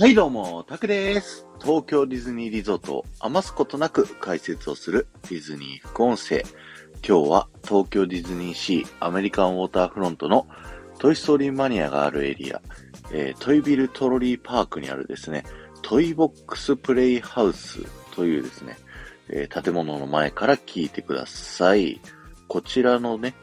はいどうも、タクです。東京ディズニーリゾートを余すことなく解説をするディズニー副音声。今日は東京ディズニーシーアメリカンウォーターフロントのトイストーリーマニアがあるエリア、えートイビルトロリーパークにあるですね、トイボックスプレイハウスというですね、えー建物の前から聞いてください。こちらのね、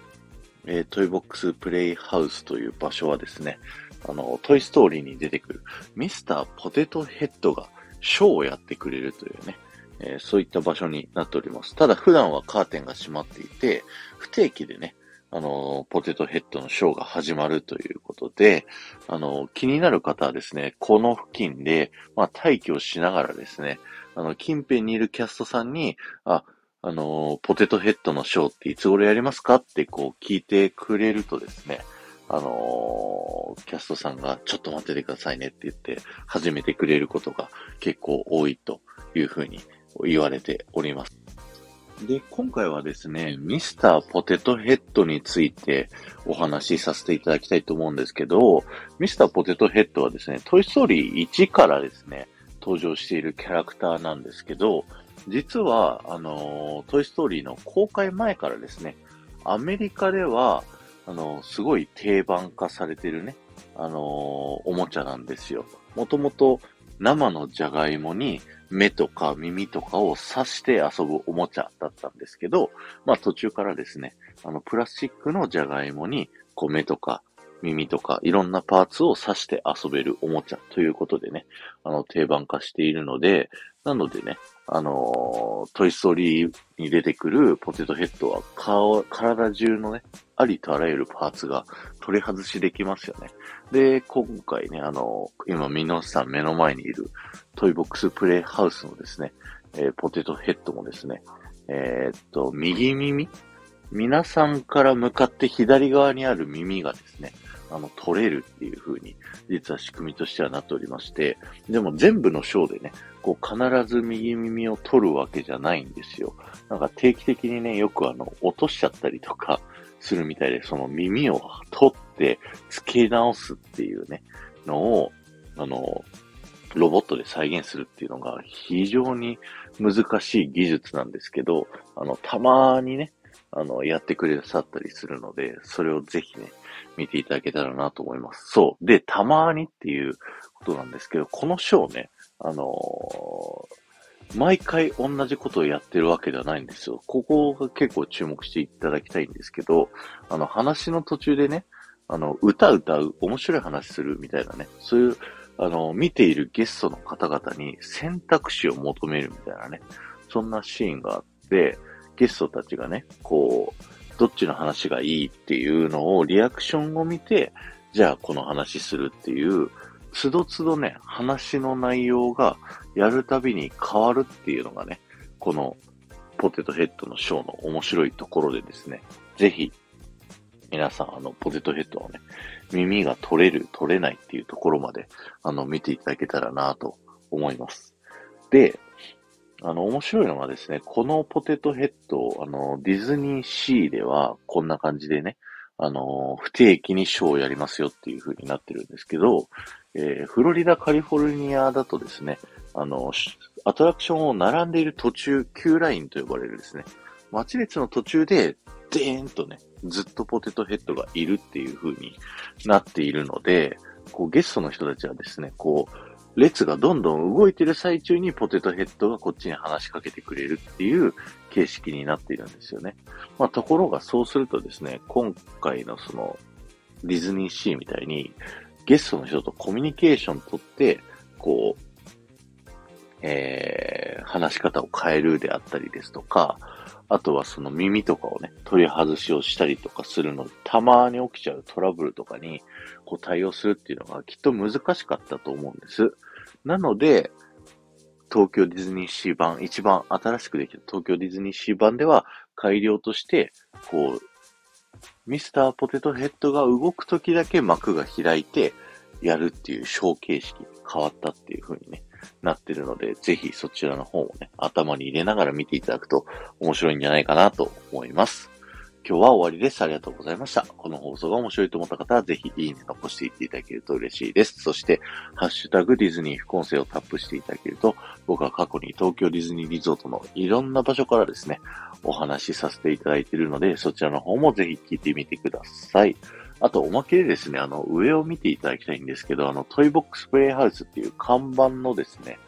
えートイボックスプレイハウスという場所はですね、あの、トイストーリーに出てくるミスターポテトヘッドがショーをやってくれるというね、えーそういった場所になっております。ただ普段はカーテンが閉まっていて、不定期でね、あの、ポテトヘッドのショーが始まるということで、あの、気になる方はですね、この付近で、まあ、待機をしながらですね、あの、近辺にいるキャストさんに、あ、あの、ポテトヘッドのショーっていつ頃やりますかってこう聞いてくれるとですね、あのキャストさんがちょっと待っててくださいねって言って始めてくれることが結構多いというふうに言われております。で、今回はですね、ミスターポテトヘッドについてお話しさせていただきたいと思うんですけど、ミスターポテトヘッドはですね、トイストーリー1からですね、登場しているキャラクターなんですけど、実は、あのトイストーリーの公開前からですね、アメリカでは、あの、すごい定番化されてるね、あのおもちゃなんですよ。もともと生のじゃがいもに目とか耳とかを刺して遊ぶおもちゃだったんですけど、まあ途中からですね、あの、プラスチックのじゃがいもに、こう目とか耳とかいろんなパーツを刺して遊べるおもちゃということでね、あの、定番化しているので、なのでね、あのートイストーリーに出てくるポテトヘッドは顔、体中のね、ありとあらゆるパーツが取り外しできますよね。で、今回ね、あのー今、ミノさん目の前にいるトイボックスプレイハウスのですね、えーポテトヘッドもですね、えーっと、右耳？皆さんから向かって左側にある耳がですね、あの、取れるっていう風に、実は仕組みとしてはなっておりまして、でも全部のショーでね、こう必ず右耳を取るわけじゃないんですよ。なんか定期的にね、よくあの、落としちゃったりとかするみたいで、その耳を取って付け直すっていうね、のを、あの、ロボットで再現するっていうのが非常に難しい技術なんですけど、あの、たまにね、あの、やってくださったりするので、それをぜひね、見ていただけたらなと思います。そう。で、たまにっていうことなんですけど、このショーね、あのー毎回同じことをやってるわけではないんですよ。ここが結構注目していただきたいんですけど、あの、話の途中でね、あの、歌歌う、面白い話するみたいなね、そういう、あの、見ているゲストの方々に選択肢を求めるみたいなね、そんなシーンがあって、ゲストたちがね、こう、どっちの話がいいっていうのをリアクションを見て、じゃあこの話するっていう、つどつどね、話の内容がやるたびに変わるっていうのがね、このポテトヘッドのショーの面白いところでですね、ぜひ、皆さん、あの、ポテトヘッドのね、耳が取れる、取れないっていうところまで、あの、見ていただけたらなと思います。で、あの、面白いのがですね、このポテトヘッド、あの、ディズニーシーではこんな感じでね、あの、不定期にショーをやりますよっていう風になってるんですけど、えーフロリダ、カリフォルニアだとですね、あの、アトラクションを並んでいる途中、Q ラインと呼ばれるですね、待列の途中で、でーんとね、ずっとポテトヘッドがいるっていう風になっているので、こうゲストの人たちはですね、こう、列がどんどん動いてる最中にポテトヘッドがこっちに話しかけてくれるっていう形式になっているんですよね。まあ、ところがそうするとですね、今回のそのディズニーシーみたいにゲストの人とコミュニケーション取って、こう、えー、話し方を変えるであったりですとか、あとはその耳とかをね、取り外しをしたりとかするので、たまに起きちゃうトラブルとかに、こう対応するっていうのがきっと難しかったと思うんです。なので、東京ディズニーシー版、一番新しくできた東京ディズニーシー版では改良として、こう、ミスターポテトヘッドが動くときだけ幕が開いてやるっていう小形式変わったっていう風にね、なってるので、ぜひそちらの方もね、頭に入れながら見ていただくと面白いんじゃないかなと思います。今日は終わりです。ありがとうございました。この放送が面白いと思った方は、ぜひいいね残していっていただけると嬉しいです。そして、ハッシュタグディズニー副音声をタップしていただけると、僕は過去に東京ディズニーリゾートのいろんな場所からですね、お話しさせていただいているので、そちらの方もぜひ聞いてみてください。あと、おまけでですね、あの、上を見ていただきたいんですけど、あの、トイボックスプレイハウスっていう看板のですね、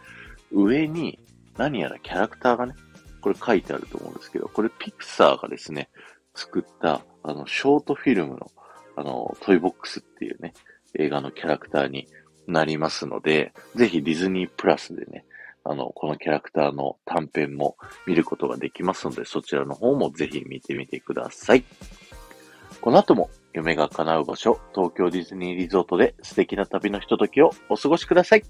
上に何やらキャラクターがね、これ書いてあると思うんですけど、これピクサーがですね、作った、あの、ショートフィルムの、あの、トイボックスっていうね、映画のキャラクターになりますので、ぜひディズニープラスでね、あの、このキャラクターの短編も見ることができますので、そちらの方もぜひ見てみてください。この後も夢が叶う場所、東京ディズニーリゾートで素敵な旅のひとときをお過ごしください。